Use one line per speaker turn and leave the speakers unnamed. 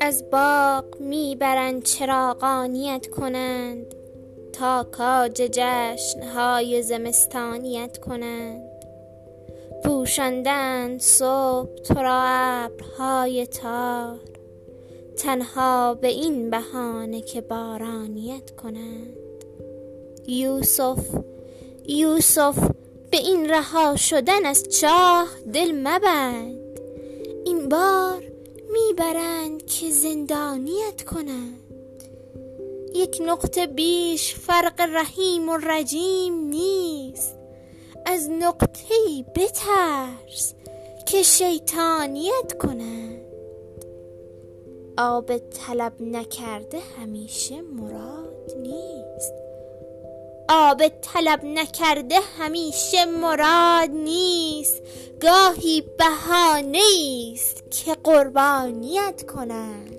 از باغ می برند چراغانیت کنند تا کاج جشن های زمستانیت کنند. پوشانده اند صبح تو را ابرهای تار تنها به این بهانه که بارانیت کنند. یوسف یوسف به این رها شدن از چاه دل مبند. این بار می برند که زندانیت کنند. یک نقطه بیش فرق رحیم و رجیم نیست. از نقطه بترس که شیطانیت کنند. آب طلب نکرده همیشه مراد نیست. آب طلب نکرده همیشه مراد نیست. گاهی بهانه است که قربانیت کنند